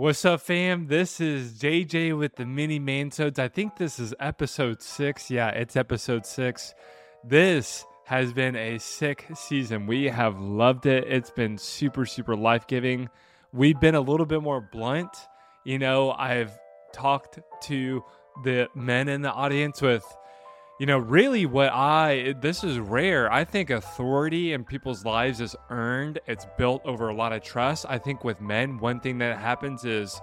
What's up, fam? This is JJ with the mini mansodes. I think this is episode six. Yeah, it's episode six. This has been a sick season. We have loved it. It's been super, super life giving. We've been a little bit more blunt. You know, I've talked to the men in the audience with you know, really what I, this is rare. I think authority in people's lives is earned, it's built over a lot of trust. I think with men, one thing that happens is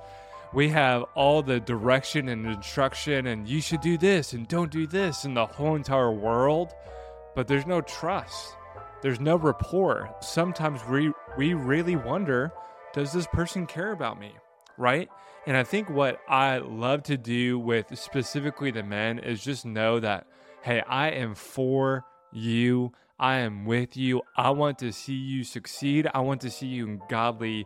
we have all the direction and instruction, and you should do this and don't do this in the whole entire world, but there's no trust. There's no rapport. Sometimes we, we really wonder does this person care about me? Right? And I think what I love to do with specifically the men is just know that Hey, I am for you. I am with you. I want to see you succeed. I want to see you in godly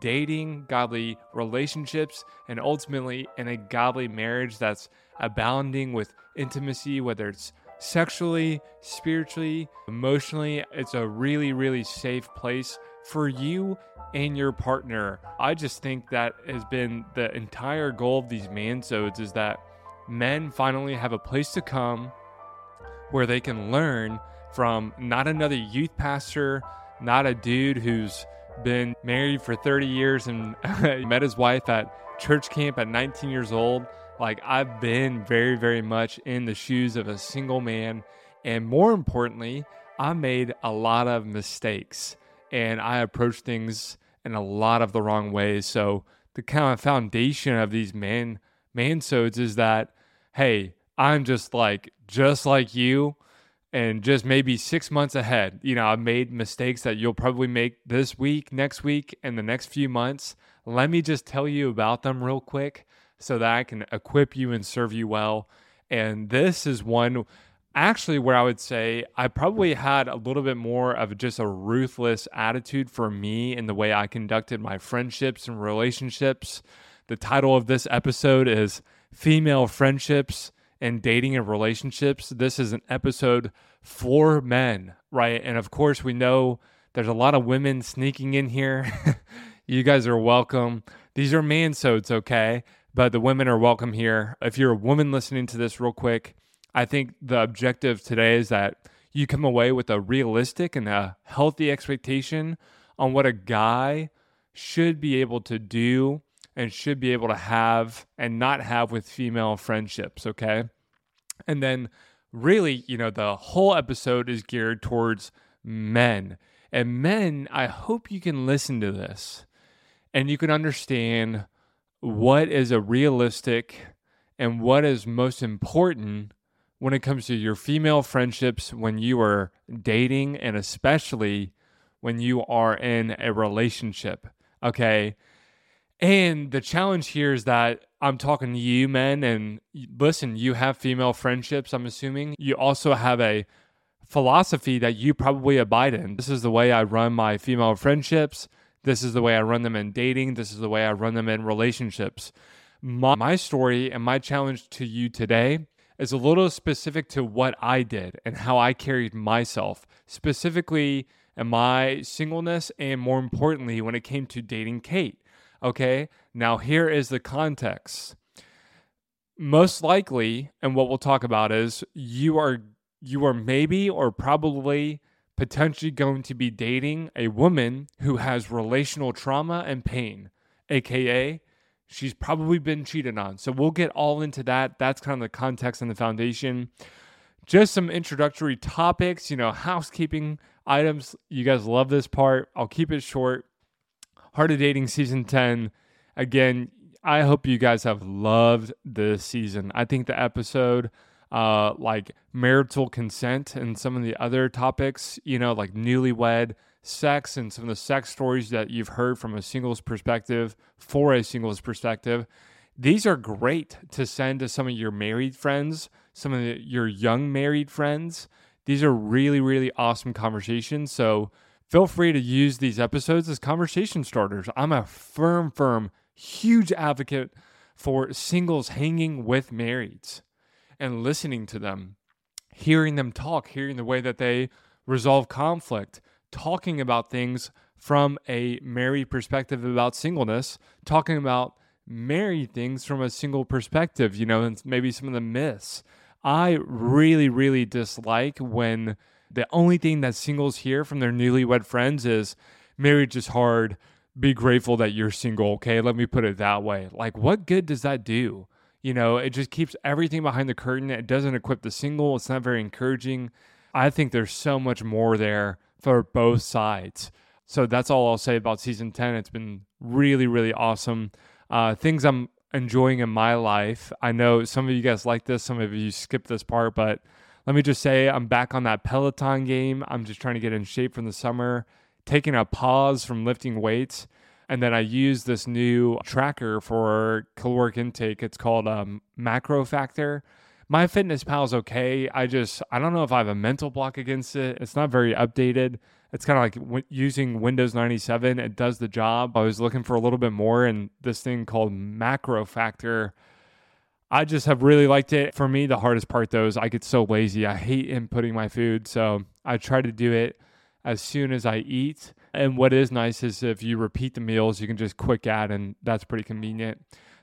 dating, godly relationships, and ultimately in a godly marriage that's abounding with intimacy, whether it's sexually, spiritually, emotionally. It's a really, really safe place for you and your partner. I just think that has been the entire goal of these mansodes is that men finally have a place to come where they can learn from not another youth pastor, not a dude who's been married for 30 years and met his wife at church camp at 19 years old. Like, I've been very, very much in the shoes of a single man. And more importantly, I made a lot of mistakes and I approached things in a lot of the wrong ways. So, the kind of foundation of these man mansodes is that, hey, I'm just like just like you and just maybe six months ahead. You know, I've made mistakes that you'll probably make this week, next week, and the next few months. Let me just tell you about them real quick so that I can equip you and serve you well. And this is one actually where I would say I probably had a little bit more of just a ruthless attitude for me in the way I conducted my friendships and relationships. The title of this episode is Female Friendships and dating and relationships. This is an episode for men, right? And of course, we know there's a lot of women sneaking in here. you guys are welcome. These are mansodes, okay? But the women are welcome here. If you're a woman listening to this, real quick, I think the objective today is that you come away with a realistic and a healthy expectation on what a guy should be able to do and should be able to have and not have with female friendships, okay? And then really, you know, the whole episode is geared towards men. And men, I hope you can listen to this and you can understand what is a realistic and what is most important when it comes to your female friendships when you are dating and especially when you are in a relationship. Okay. And the challenge here is that I'm talking to you, men, and listen, you have female friendships, I'm assuming. You also have a philosophy that you probably abide in. This is the way I run my female friendships. This is the way I run them in dating. This is the way I run them in relationships. My, my story and my challenge to you today is a little specific to what I did and how I carried myself, specifically in my singleness, and more importantly, when it came to dating Kait. Okay, now here is the context. Most likely, and what we'll talk about is you are you are maybe or probably potentially going to be dating a woman who has relational trauma and pain, aka she's probably been cheated on. So we'll get all into that. That's kind of the context and the foundation. Just some introductory topics, you know, housekeeping items. You guys love this part. I'll keep it short. Heart of Dating season 10. Again, I hope you guys have loved this season. I think the episode, uh, like marital consent and some of the other topics, you know, like newlywed sex and some of the sex stories that you've heard from a singles perspective for a singles perspective. These are great to send to some of your married friends, some of the, your young married friends. These are really, really awesome conversations. So, Feel free to use these episodes as conversation starters. I'm a firm, firm, huge advocate for singles hanging with marrieds and listening to them, hearing them talk, hearing the way that they resolve conflict, talking about things from a married perspective about singleness, talking about married things from a single perspective, you know, and maybe some of the myths. I really, really dislike when the only thing that singles hear from their newlywed friends is marriage is hard. Be grateful that you're single. Okay. Let me put it that way. Like, what good does that do? You know, it just keeps everything behind the curtain. It doesn't equip the single. It's not very encouraging. I think there's so much more there for both sides. So that's all I'll say about season 10. It's been really, really awesome. Uh, things I'm enjoying in my life. I know some of you guys like this, some of you skip this part, but let me just say I'm back on that Peloton game. I'm just trying to get in shape from the summer, taking a pause from lifting weights. And then I use this new tracker for caloric intake. It's called um, Macro Factor. My Fitness Pal is okay. I just, I don't know if I have a mental block against it. It's not very updated. It's kind of like w- using Windows 97. It does the job. I was looking for a little bit more, and this thing called Macro Factor. I just have really liked it. For me, the hardest part though is I get so lazy. I hate inputting my food. So I try to do it as soon as I eat. And what is nice is if you repeat the meals, you can just quick add, and that's pretty convenient.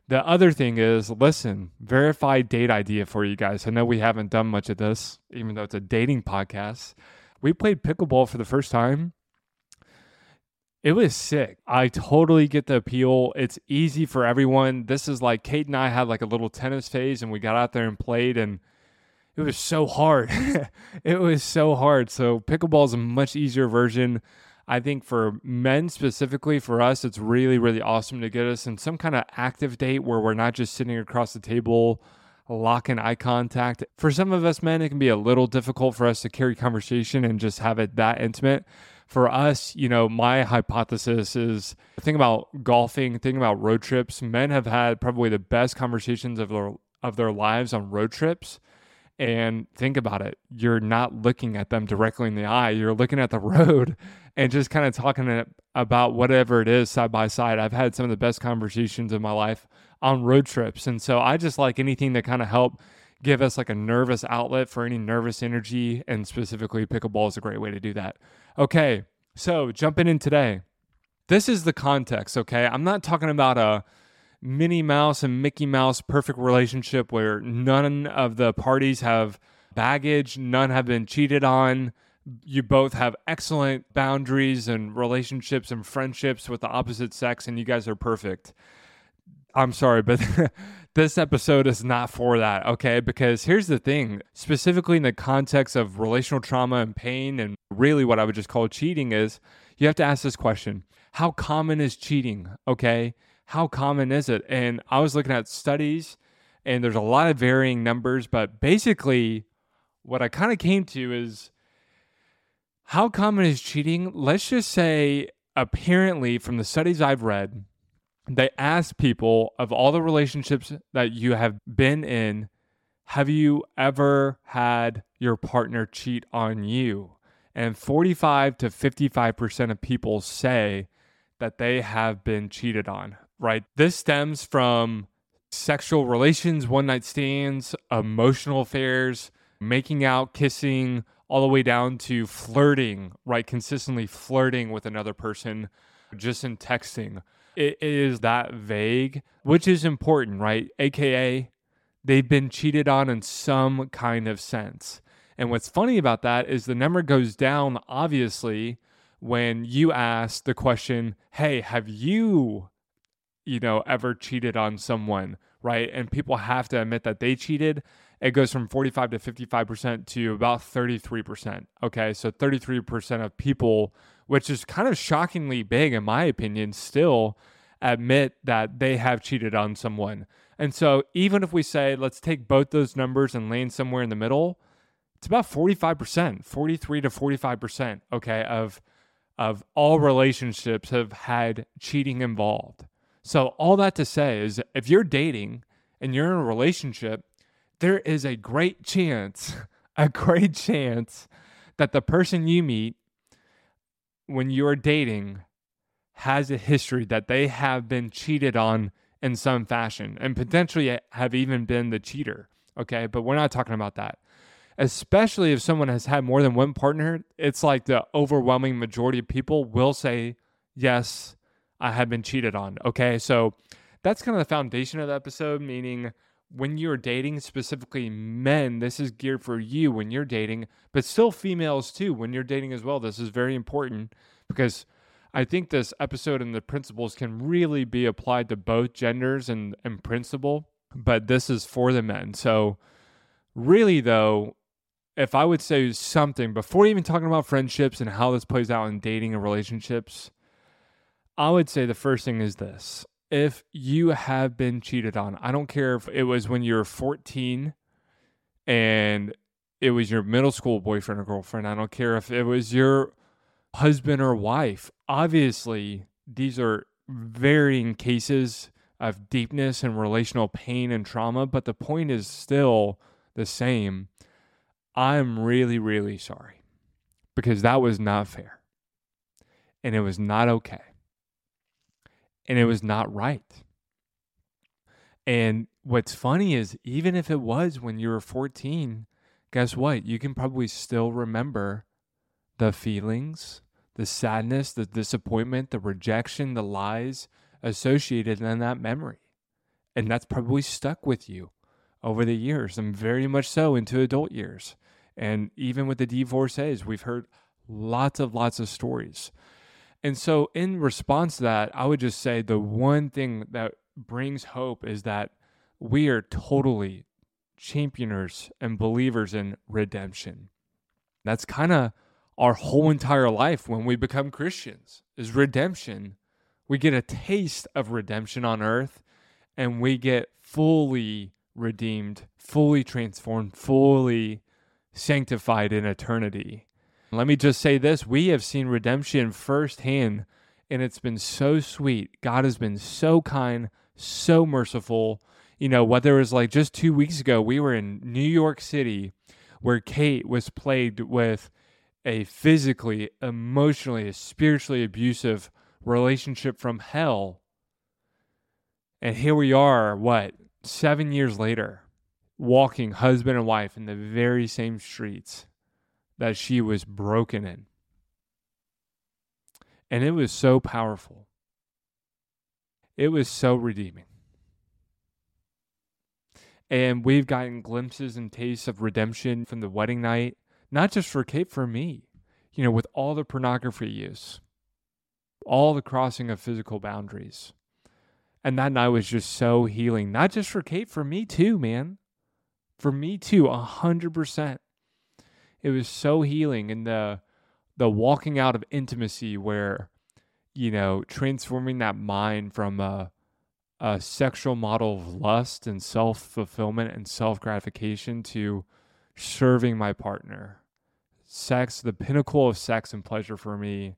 The other thing is, listen, verified date idea for you guys. I know we haven't done much of this, even though it's a dating podcast. We played pickleball for the first time. It was sick. I totally get the appeal. It's easy for everyone. This is like Kait and I had like a little tennis phase and we got out there and played and it was so hard. it was so hard. So pickleball is a much easier version. I think for men specifically, for us, it's really, really awesome to get us in some kind of active date where we're not just sitting across the table, locking eye contact. For some of us men, it can be a little difficult for us to carry conversation and just have it that intimate. For us, you know, my hypothesis is think about golfing, think about road trips. Men have had probably the best conversations of their of their lives on road trips. And think about it you're not looking at them directly in the eye you're looking at the road and just kind of talking about whatever it is side by side. I've had some of the best conversations in my life on road trips. And so i just like anything that kind of help give us like a nervous outlet for any nervous energy and specifically pickleball is a great way to do that okay so jumping in today this is the context okay i'm not talking about a Minnie Mouse and Mickey Mouse perfect relationship where none of the parties have baggage, none have been cheated on. You both have excellent boundaries and relationships and friendships with the opposite sex, and you guys are perfect. I'm sorry, but this episode is not for that, okay? Because here's the thing specifically in the context of relational trauma and pain, and really what I would just call cheating, is you have to ask this question How common is cheating, okay? how common is it? And I was looking at studies, and there's a lot of varying numbers, but basically, what I kind of came to is how common is cheating? Let's just say, apparently, from the studies I've read, they asked people of all the relationships that you have been in, have you ever had your partner cheat on you? And 45 to 55% of people say that they have been cheated on right? This stems from sexual relations, one night stands, emotional affairs, making out, kissing, all the way down to flirting, right? Consistently flirting with another person just in texting. It is that vague, which is important, right? AKA, they've been cheated on in some kind of sense. And what's funny about that is the number goes down, obviously, when you ask the question, Hey, have you you know, ever cheated on someone, right? And people have to admit that they cheated. It goes from 45 to 55% to about 33%. Okay. So 33% of people, which is kind of shockingly big in my opinion, still admit that they have cheated on someone. And so even if we say, let's take both those numbers and land somewhere in the middle, it's about 45%, 43 to 45%, okay, of of all relationships have had cheating involved. So, all that to say is if you're dating and you're in a relationship, there is a great chance, a great chance that the person you meet when you're dating has a history that they have been cheated on in some fashion and potentially have even been the cheater. Okay. But we're not talking about that. Especially if someone has had more than one partner, it's like the overwhelming majority of people will say Yes, I have been cheated on. Okay. So that's kind of the foundation of the episode, meaning when you're dating, specifically men, this is geared for you when you're dating, but still females too when you're dating as well. This is very important because I think this episode and the principles can really be applied to both genders and, and principle, but this is for the men. So, really, though, if I would say something before even talking about friendships and how this plays out in dating and relationships, I would say the first thing is this if you have been cheated on, I don't care if it was when you were 14 and it was your middle school boyfriend or girlfriend, I don't care if it was your husband or wife. Obviously, these are varying cases of deepness and relational pain and trauma, but the point is still the same. I'm really, really sorry because that was not fair and it was not okay and it was not right. And what's funny is, even if it was when you were 14, guess what? You can probably still remember the feelings, the sadness, the disappointment, the rejection, the lies associated in that memory. And that's probably stuck with you over the years and very much so into adult years. And even with the divorcees, we've heard lots of lots of stories and so, in response to that, I would just say the one thing that brings hope is that we are totally championers and believers in redemption. That's kind of our whole entire life when we become Christians is redemption. We get a taste of redemption on earth and we get fully redeemed, fully transformed, fully sanctified in eternity. Let me just say this we have seen redemption firsthand, and it's been so sweet. God has been so kind, so merciful. You know, whether it was like just two weeks ago, we were in New York City where Kait was plagued with a physically, emotionally, spiritually abusive relationship from hell. And here we are, what, seven years later, walking husband and wife in the very same streets that she was broken in. And it was so powerful. It was so redeeming. And we've gotten glimpses and tastes of redemption from the wedding night, not just for Kait, for me, you know, with all the pornography use, all the crossing of physical boundaries. And that night was just so healing, not just for Kait, for me too, man. For me too, a hundred percent it was so healing and the the walking out of intimacy where you know transforming that mind from a a sexual model of lust and self-fulfillment and self-gratification to serving my partner. Sex the pinnacle of sex and pleasure for me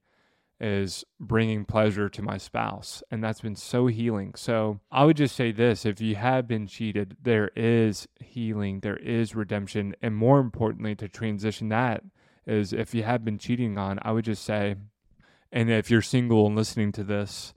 is bringing pleasure to my spouse. And that's been so healing. So I would just say this if you have been cheated, there is healing, there is redemption. And more importantly, to transition that is if you have been cheating on, I would just say, and if you're single and listening to this,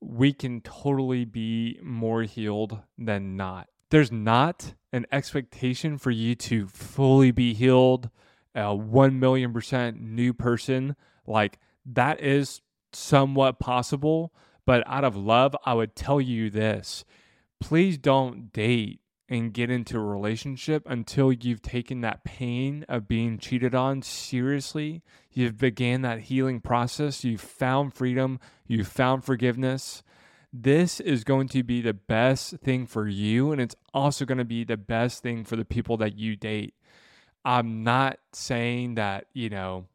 we can totally be more healed than not. There's not an expectation for you to fully be healed, a 1 million percent new person. Like, that is somewhat possible. But out of love, I would tell you this please don't date and get into a relationship until you've taken that pain of being cheated on seriously. You've began that healing process. You've found freedom. You've found forgiveness. This is going to be the best thing for you. And it's also going to be the best thing for the people that you date. I'm not saying that, you know,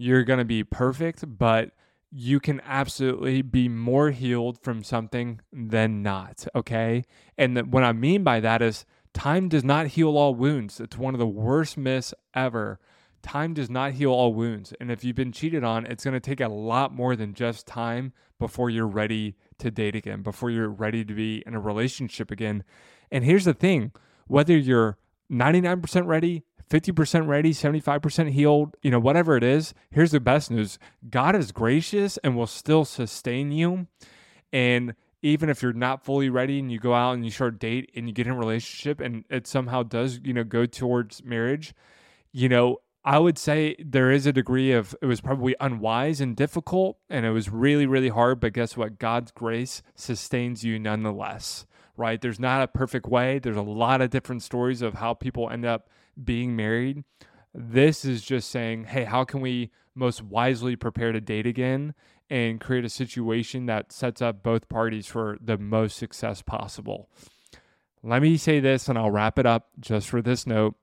you're going to be perfect, but you can absolutely be more healed from something than not. Okay. And the, what I mean by that is time does not heal all wounds. It's one of the worst myths ever. Time does not heal all wounds. And if you've been cheated on, it's going to take a lot more than just time before you're ready to date again, before you're ready to be in a relationship again. And here's the thing whether you're 99% ready, 50% ready, 75% healed, you know, whatever it is, here's the best news God is gracious and will still sustain you. And even if you're not fully ready and you go out and you start date and you get in a relationship and it somehow does, you know, go towards marriage, you know, I would say there is a degree of it was probably unwise and difficult, and it was really, really hard. But guess what? God's grace sustains you nonetheless, right? There's not a perfect way. There's a lot of different stories of how people end up being married. This is just saying, hey, how can we most wisely prepare to date again and create a situation that sets up both parties for the most success possible? Let me say this and I'll wrap it up just for this note.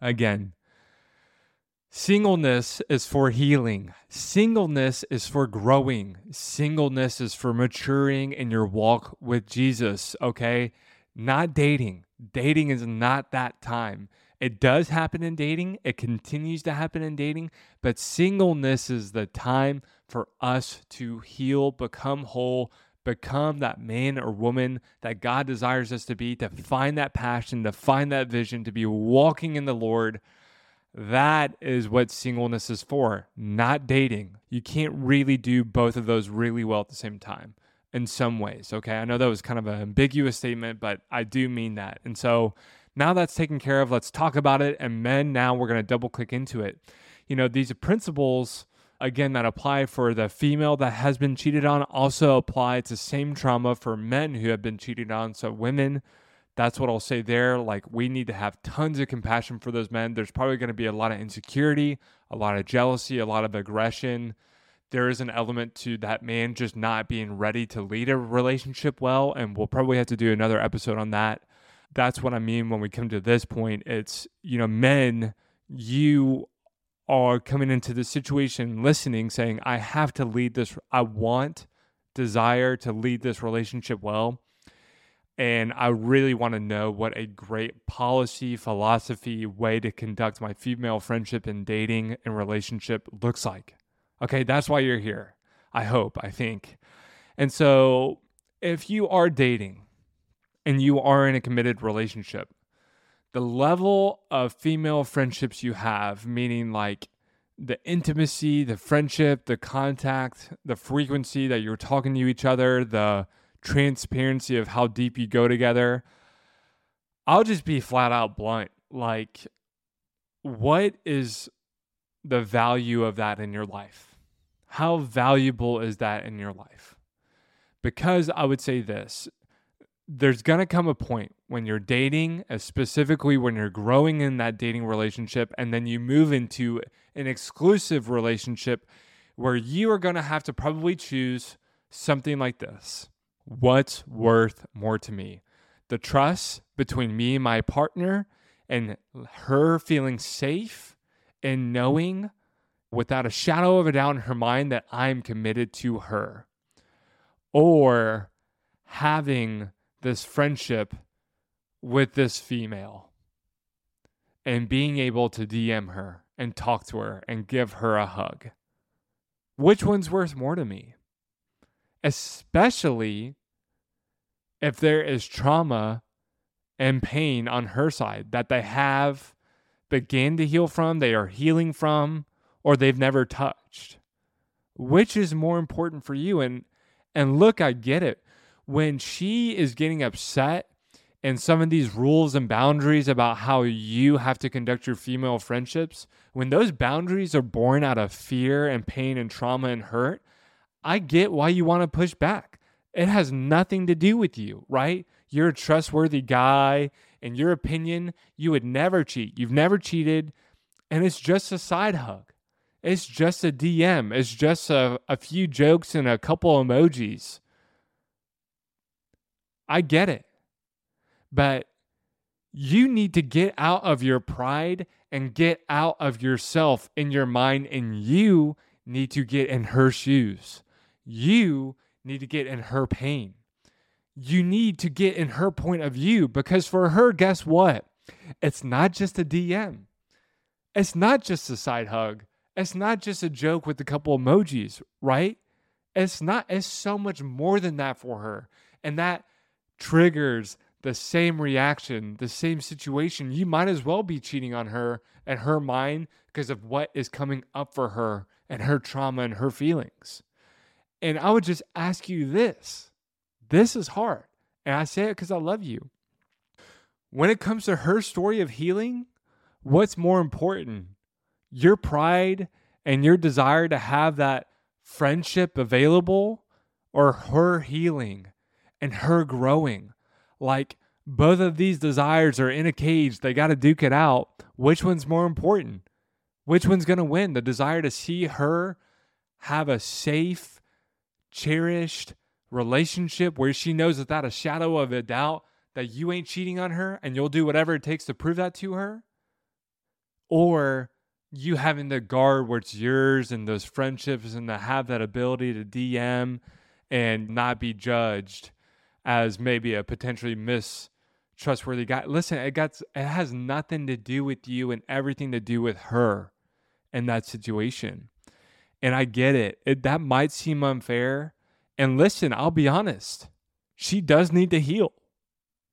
Again, Singleness is for healing. Singleness is for growing. Singleness is for maturing in your walk with Jesus, okay? Not dating. Dating is not that time. It does happen in dating, it continues to happen in dating, but singleness is the time for us to heal, become whole, become that man or woman that God desires us to be, to find that passion, to find that vision, to be walking in the Lord that is what singleness is for, not dating. You can't really do both of those really well at the same time in some ways. Okay. I know that was kind of an ambiguous statement, but I do mean that. And so now that's taken care of, let's talk about it. And men, now we're going to double click into it. You know, these principles, again, that apply for the female that has been cheated on also apply to same trauma for men who have been cheated on. So women that's what I'll say there. Like, we need to have tons of compassion for those men. There's probably going to be a lot of insecurity, a lot of jealousy, a lot of aggression. There is an element to that man just not being ready to lead a relationship well. And we'll probably have to do another episode on that. That's what I mean when we come to this point. It's, you know, men, you are coming into this situation listening, saying, I have to lead this, I want, desire to lead this relationship well and I really want to know what a great policy, philosophy, way to conduct my female friendship and dating and relationship looks like. Okay, that's why you're here. I hope, I think. And so, if you are dating and you are in a committed relationship, the level of female friendships you have, meaning like the intimacy, the friendship, the contact, the frequency that you're talking to each other, the transparency of how deep you go together. I'll just be flat out blunt. Like, what is the value of that in your life? How valuable is that in your life? Because I would say this there's going to come a point when you're dating, uh, specifically when you're growing in that dating relationship, and then you move into an exclusive relationship where you are going to have to probably choose something like this. What's worth more to me? The trust between me and my partner and her feeling safe and knowing without a shadow of a doubt in her mind that I'm committed to her. Or having this friendship with this female and being able to DM her and talk to her and give her a hug. Which one's worth more to me? especially if there is trauma and pain on her side that they have began to heal from, they are healing from, or they've never touched. Which is more important for you? And and look, I get it. When she is getting upset and some of these rules and boundaries about how you have to conduct your female friendships, when those boundaries are born out of fear and pain and trauma and hurt, I get why you want to push back. It has nothing to do with you, right? You're a trustworthy guy. In your opinion, you would never cheat. You've never cheated. And it's just a side hug. It's just a DM. It's just a, a few jokes and a couple emojis. I get it. But you need to get out of your pride and get out of yourself in your mind, and you need to get in her shoes. You need to get in her pain. You need to get in her point of view because for her, guess what? It's not just a DM. It's not just a side hug. It's not just a joke with a couple emojis, right? It's not, it's so much more than that for her. And that triggers the same reaction, the same situation. You might as well be cheating on her and her mind because of what is coming up for her and her trauma and her feelings. And I would just ask you this this is hard. And I say it because I love you. When it comes to her story of healing, what's more important? your pride and your desire to have that friendship available or her healing and her growing. Like both of these desires are in a cage. They got to duke it out. Which one's more important? Which one's going to win? The desire to see her have a safe, cherished relationship where she knows without a shadow of a doubt that you ain't cheating on her and you'll do whatever it takes to prove that to her? Or you having the guard where it's yours and those friendships and to have that ability to DM and not be judged as maybe a potentially mistrustworthy guy. Listen, it got it has nothing to do with you and everything to do with her in that situation. And I get it. it that might seem unfair. And listen, I'll be honest. She does need to heal.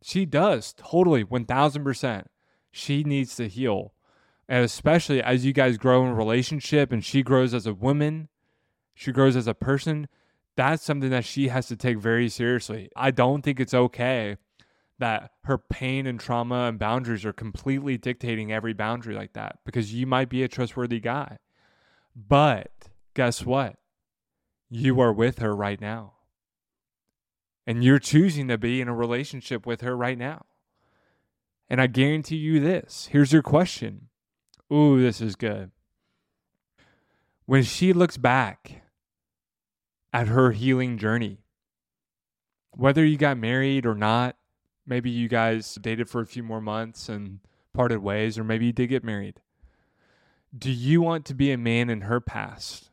She does. Totally 1000%. She needs to heal and especially as you guys grow in relationship and she grows as a woman, she grows as a person, that's something that she has to take very seriously. I don't think it's okay that her pain and trauma and boundaries are completely dictating every boundary like that because you might be a trustworthy guy. But guess what? You are with her right now. And you're choosing to be in a relationship with her right now. And I guarantee you this here's your question Ooh, this is good. When she looks back at her healing journey, whether you got married or not, maybe you guys dated for a few more months and parted ways, or maybe you did get married. Do you want to be a man in her past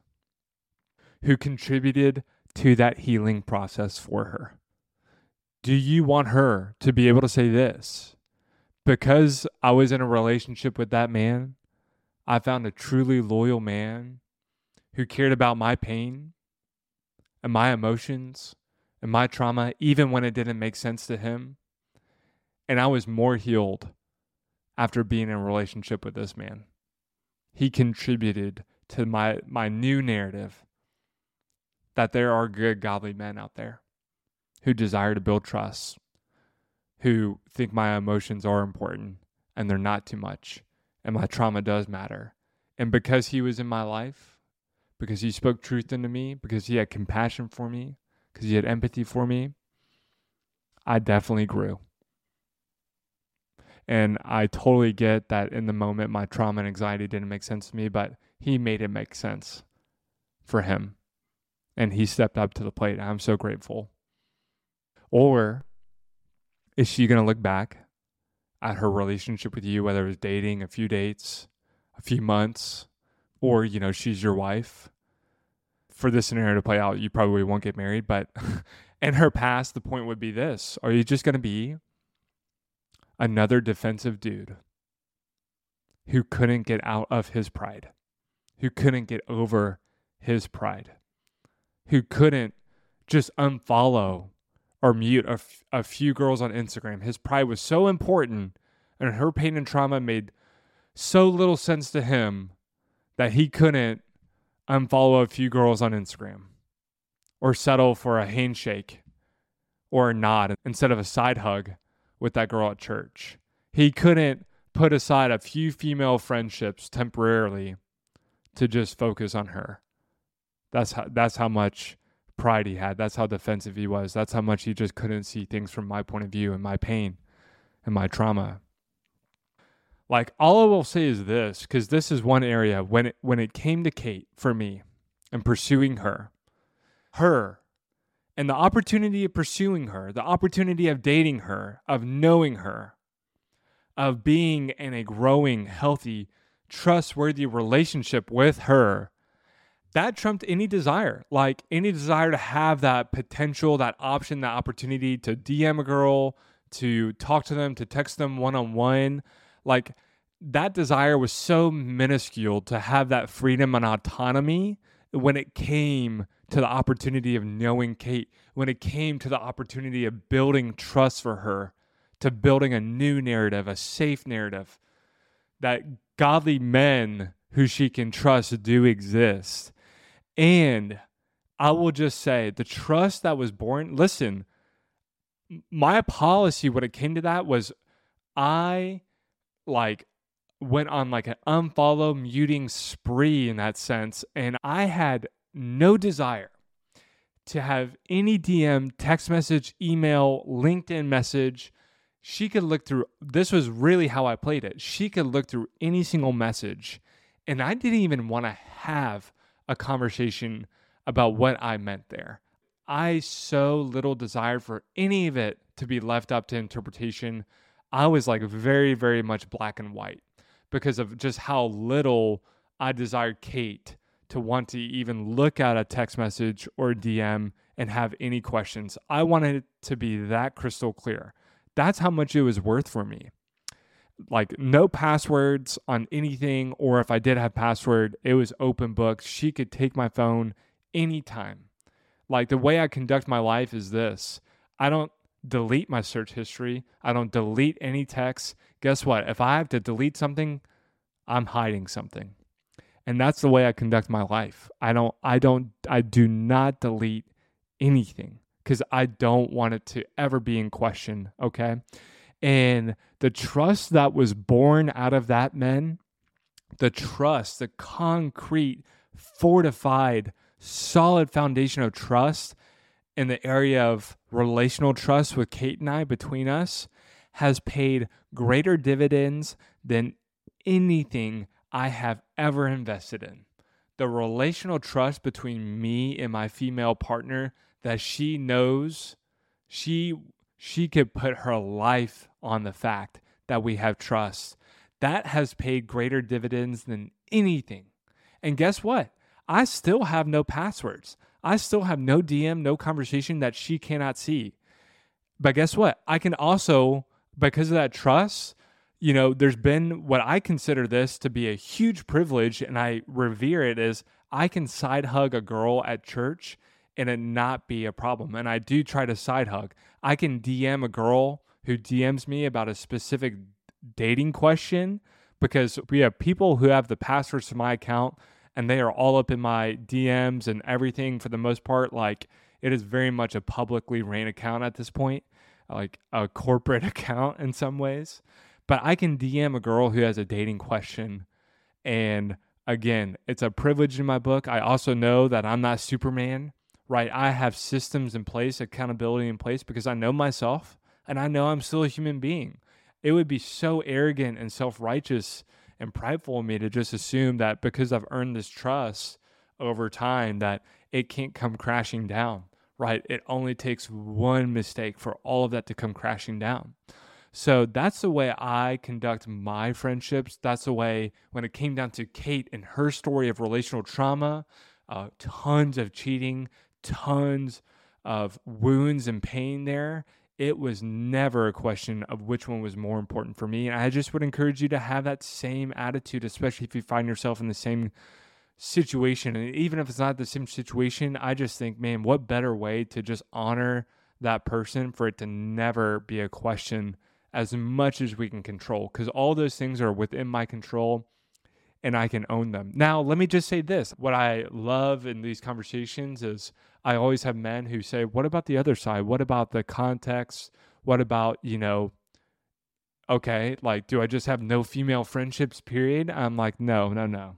who contributed to that healing process for her? Do you want her to be able to say this? Because I was in a relationship with that man, I found a truly loyal man who cared about my pain and my emotions and my trauma, even when it didn't make sense to him. And I was more healed after being in a relationship with this man. He contributed to my, my new narrative that there are good, godly men out there who desire to build trust, who think my emotions are important and they're not too much and my trauma does matter. And because he was in my life, because he spoke truth into me, because he had compassion for me, because he had empathy for me, I definitely grew. And I totally get that in the moment my trauma and anxiety didn't make sense to me, but he made it make sense for him. And he stepped up to the plate. I'm so grateful. Or is she going to look back at her relationship with you, whether it was dating, a few dates, a few months, or, you know, she's your wife. For this scenario to play out, you probably won't get married, but in her past, the point would be this Are you just going to be another defensive dude who couldn't get out of his pride, who couldn't get over his pride, who couldn't just unfollow or mute a, f- a few girls on Instagram. His pride was so important and her pain and trauma made so little sense to him that he couldn't unfollow a few girls on Instagram or settle for a handshake or a nod instead of a side hug with that girl at church. He couldn't put aside a few female friendships temporarily to just focus on her. That's how, that's how much pride he had. That's how defensive he was. That's how much he just couldn't see things from my point of view and my pain and my trauma. Like all I will say is this, because this is one area when it when it came to Kait for me and pursuing her, her, and the opportunity of pursuing her, the opportunity of dating her, of knowing her, of being in a growing, healthy, trustworthy relationship with her that trumped any desire, like any desire to have that potential, that option, that opportunity to DM a girl, to talk to them, to text them one on one. Like that desire was so minuscule to have that freedom and autonomy when it came to the opportunity of knowing Kait, when it came to the opportunity of building trust for her, to building a new narrative, a safe narrative, that godly men who she can trust do exist. And I will just say the trust that was born, listen, my policy when it came to that was I like went on like an unfollow muting spree in that sense. And I had no desire to have any DM, text message, email, LinkedIn message. She could look through, this was really how I played it. She could look through any single message. And I didn't even want to have a conversation about what I meant there. I so little desired for any of it to be left up to interpretation. I was like very, very much black and white because of just how little I desired Kait to want to even look at a text message or DM and have any questions. I wanted it to be that crystal clear. That's how much it was worth for me. Like no passwords on anything, or if I did have password, it was open book. She could take my phone anytime. Like the way I conduct my life is this. I don't delete my search history. I don't delete any text. Guess what? If I have to delete something, I'm hiding something and that's the way I conduct my life. I don't I don't I do not delete anything cuz I don't want it to ever be in question, okay? And the trust that was born out of that men, the trust, the concrete fortified solid foundation of trust in the area of relational trust with Kait and I between us has paid greater dividends than anything I have ever invested in. The relational trust between me and my female partner that she knows she she could put her life on the fact that we have trust. That has paid greater dividends than anything. And guess what? I still have no passwords. I still have no DM, no conversation that she cannot see. But guess what? I can also, because of that trust, you know, there's been what I consider this to be a huge privilege, and I revere it as I can side hug a girl at church and it not be a problem. And I do try to side hug. I can DM a girl who DMs me about a specific dating question because we have people who have the passwords to my account and they are all up in my DMs and everything for the most part. Like it is very much a publicly ran account at this point, like a corporate account in some ways. But I can DM a girl who has a dating question. And again, it's a privilege in my book. I also know that I'm not Superman, right? I have systems in place, accountability in place because I know myself and I know I'm still a human being. It would be so arrogant and self righteous and prideful of me to just assume that because I've earned this trust over time that it can't come crashing down, right? It only takes one mistake for all of that to come crashing down. So that's the way I conduct my friendships. That's the way when it came down to Kait and her story of relational trauma, uh, tons of cheating, tons of wounds and pain there. It was never a question of which one was more important for me. And I just would encourage you to have that same attitude, especially if you find yourself in the same situation. And even if it's not the same situation, I just think, man, what better way to just honor that person for it to never be a question as much as we can control because all those things are within my control and I can own them. Now, let me just say this. What I love in these conversations is I always have men who say, What about the other side? What about the context? What about, you know, okay, like, do I just have no female friendships, period? I'm like, No, no, no.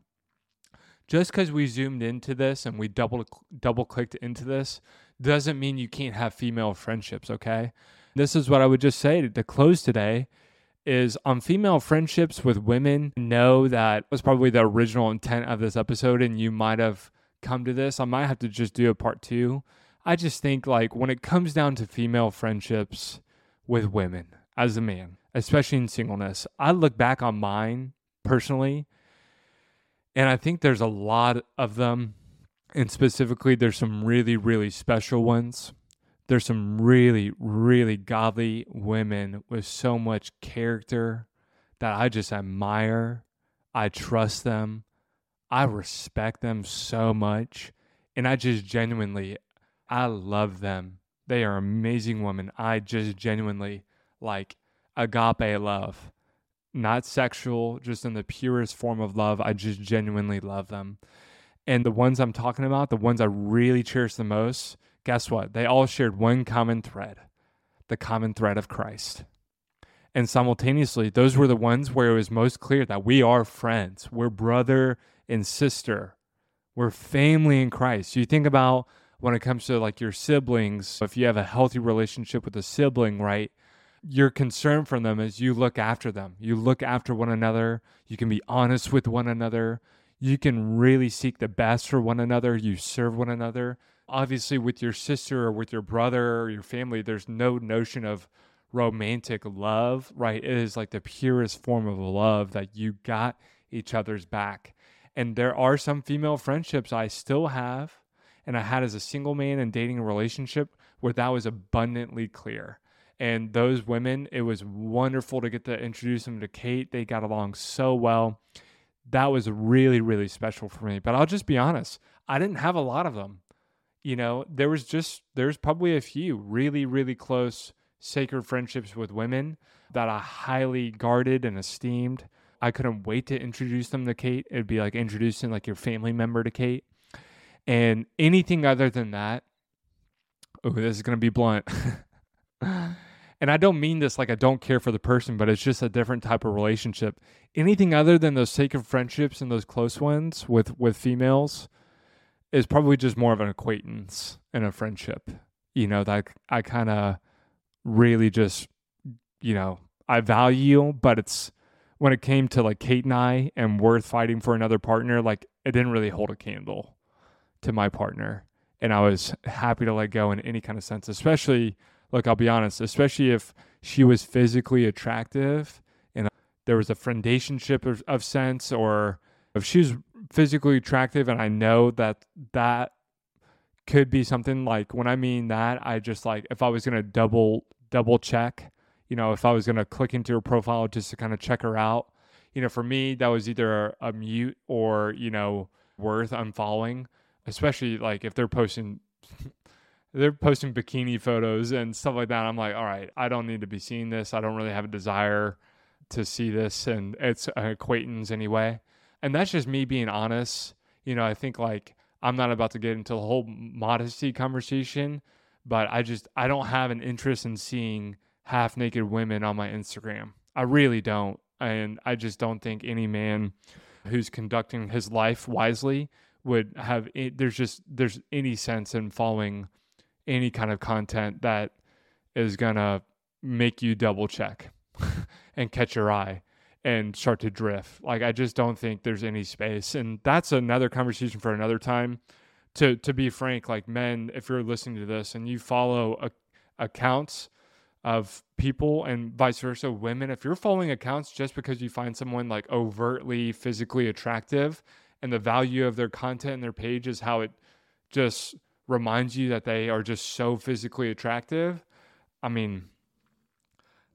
Just because we zoomed into this and we double double clicked into this doesn't mean you can't have female friendships, okay? This is what I would just say to close today is on female friendships with women know that was probably the original intent of this episode and you might have come to this. I might have to just do a part 2. I just think like when it comes down to female friendships with women as a man, especially in singleness, I look back on mine personally and I think there's a lot of them and specifically there's some really really special ones there's some really, really godly women with so much character that I just admire. I trust them. I respect them so much. And I just genuinely, I love them. They are amazing women. I just genuinely like agape love, not sexual, just in the purest form of love. I just genuinely love them. And the ones I'm talking about, the ones I really cherish the most, guess what? They all shared one common thread the common thread of Christ. And simultaneously, those were the ones where it was most clear that we are friends. We're brother and sister. We're family in Christ. You think about when it comes to like your siblings, if you have a healthy relationship with a sibling, right? Your concern for them is you look after them. You look after one another. You can be honest with one another. You can really seek the best for one another. You serve one another. Obviously, with your sister or with your brother or your family, there's no notion of romantic love, right? It is like the purest form of love that you got each other's back. And there are some female friendships I still have and I had as a single man and dating a relationship where that was abundantly clear. And those women, it was wonderful to get to introduce them to Kait. They got along so well. That was really, really special for me. But I'll just be honest, I didn't have a lot of them. You know, there was just, there's probably a few really, really close sacred friendships with women that I highly guarded and esteemed. I couldn't wait to introduce them to Kait. It'd be like introducing like your family member to Kait. And anything other than that, oh, this is going to be blunt. and I don't mean this like I don't care for the person, but it's just a different type of relationship. Anything other than those sacred friendships and those close ones with with females is probably just more of an acquaintance and a friendship. You know, that I kind of really just, you know, I value, but it's when it came to like Kait and I and worth fighting for another partner, like it didn't really hold a candle to my partner. And I was happy to let go in any kind of sense, especially, look, I'll be honest, especially if she was physically attractive and there was a friendationship of, of sense, or if she was physically attractive and I know that that could be something like when I mean that, I just like if I was gonna double double check, you know, if I was gonna click into her profile just to kind of check her out, you know, for me that was either a, a mute or you know worth unfollowing, especially like if they're posting. they're posting bikini photos and stuff like that. I'm like, all right, I don't need to be seeing this. I don't really have a desire to see this, and it's an acquaintance anyway. And that's just me being honest. You know, I think like I'm not about to get into the whole modesty conversation, but I just I don't have an interest in seeing half naked women on my Instagram. I really don't. And I just don't think any man who's conducting his life wisely would have there's just there's any sense in following any kind of content that is going to make you double check and catch your eye and start to drift. Like I just don't think there's any space. And that's another conversation for another time. To to be frank, like men, if you're listening to this and you follow a, accounts of people and vice versa, women, if you're following accounts just because you find someone like overtly physically attractive and the value of their content and their page is how it just reminds you that they are just so physically attractive. I mean,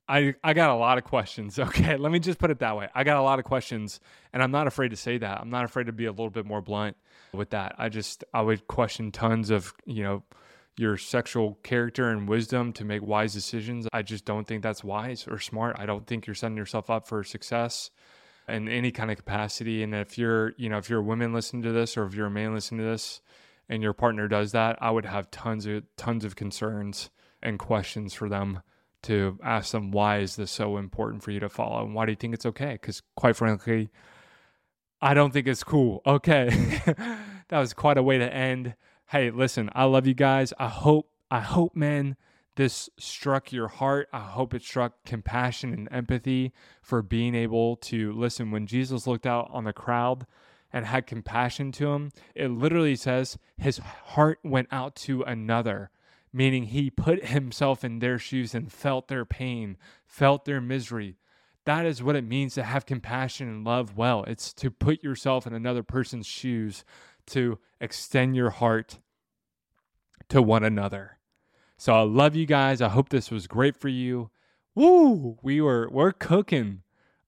I, I got a lot of questions. Okay, let me just put it that way. I got a lot of questions, and I'm not afraid to say that. I'm not afraid to be a little bit more blunt with that. I just I would question tons of you know your sexual character and wisdom to make wise decisions. I just don't think that's wise or smart. I don't think you're setting yourself up for success in any kind of capacity. And if you're you know if you're a woman listening to this or if you're a man listening to this, and your partner does that, I would have tons of tons of concerns and questions for them to ask them why is this so important for you to follow and why do you think it's okay because quite frankly i don't think it's cool okay that was quite a way to end hey listen i love you guys i hope i hope man this struck your heart i hope it struck compassion and empathy for being able to listen when jesus looked out on the crowd and had compassion to him it literally says his heart went out to another meaning he put himself in their shoes and felt their pain, felt their misery. That is what it means to have compassion and love well. It's to put yourself in another person's shoes, to extend your heart to one another. So I love you guys. I hope this was great for you. Woo! We were we're cooking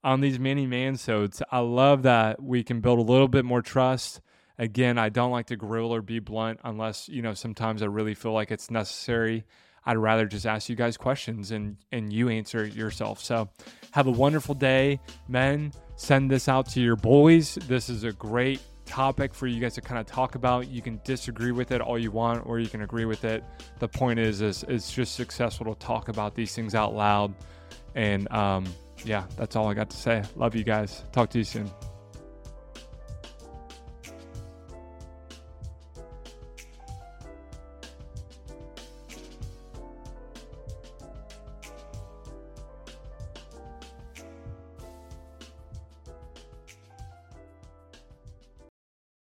on these mini mansodes. I love that we can build a little bit more trust Again, I don't like to grill or be blunt unless, you know, sometimes I really feel like it's necessary. I'd rather just ask you guys questions and and you answer it yourself. So, have a wonderful day, men. Send this out to your boys. This is a great topic for you guys to kind of talk about. You can disagree with it all you want, or you can agree with it. The point is, is it's just successful to talk about these things out loud And um, yeah, that's all I got to say. Love you guys. Talk to you soon.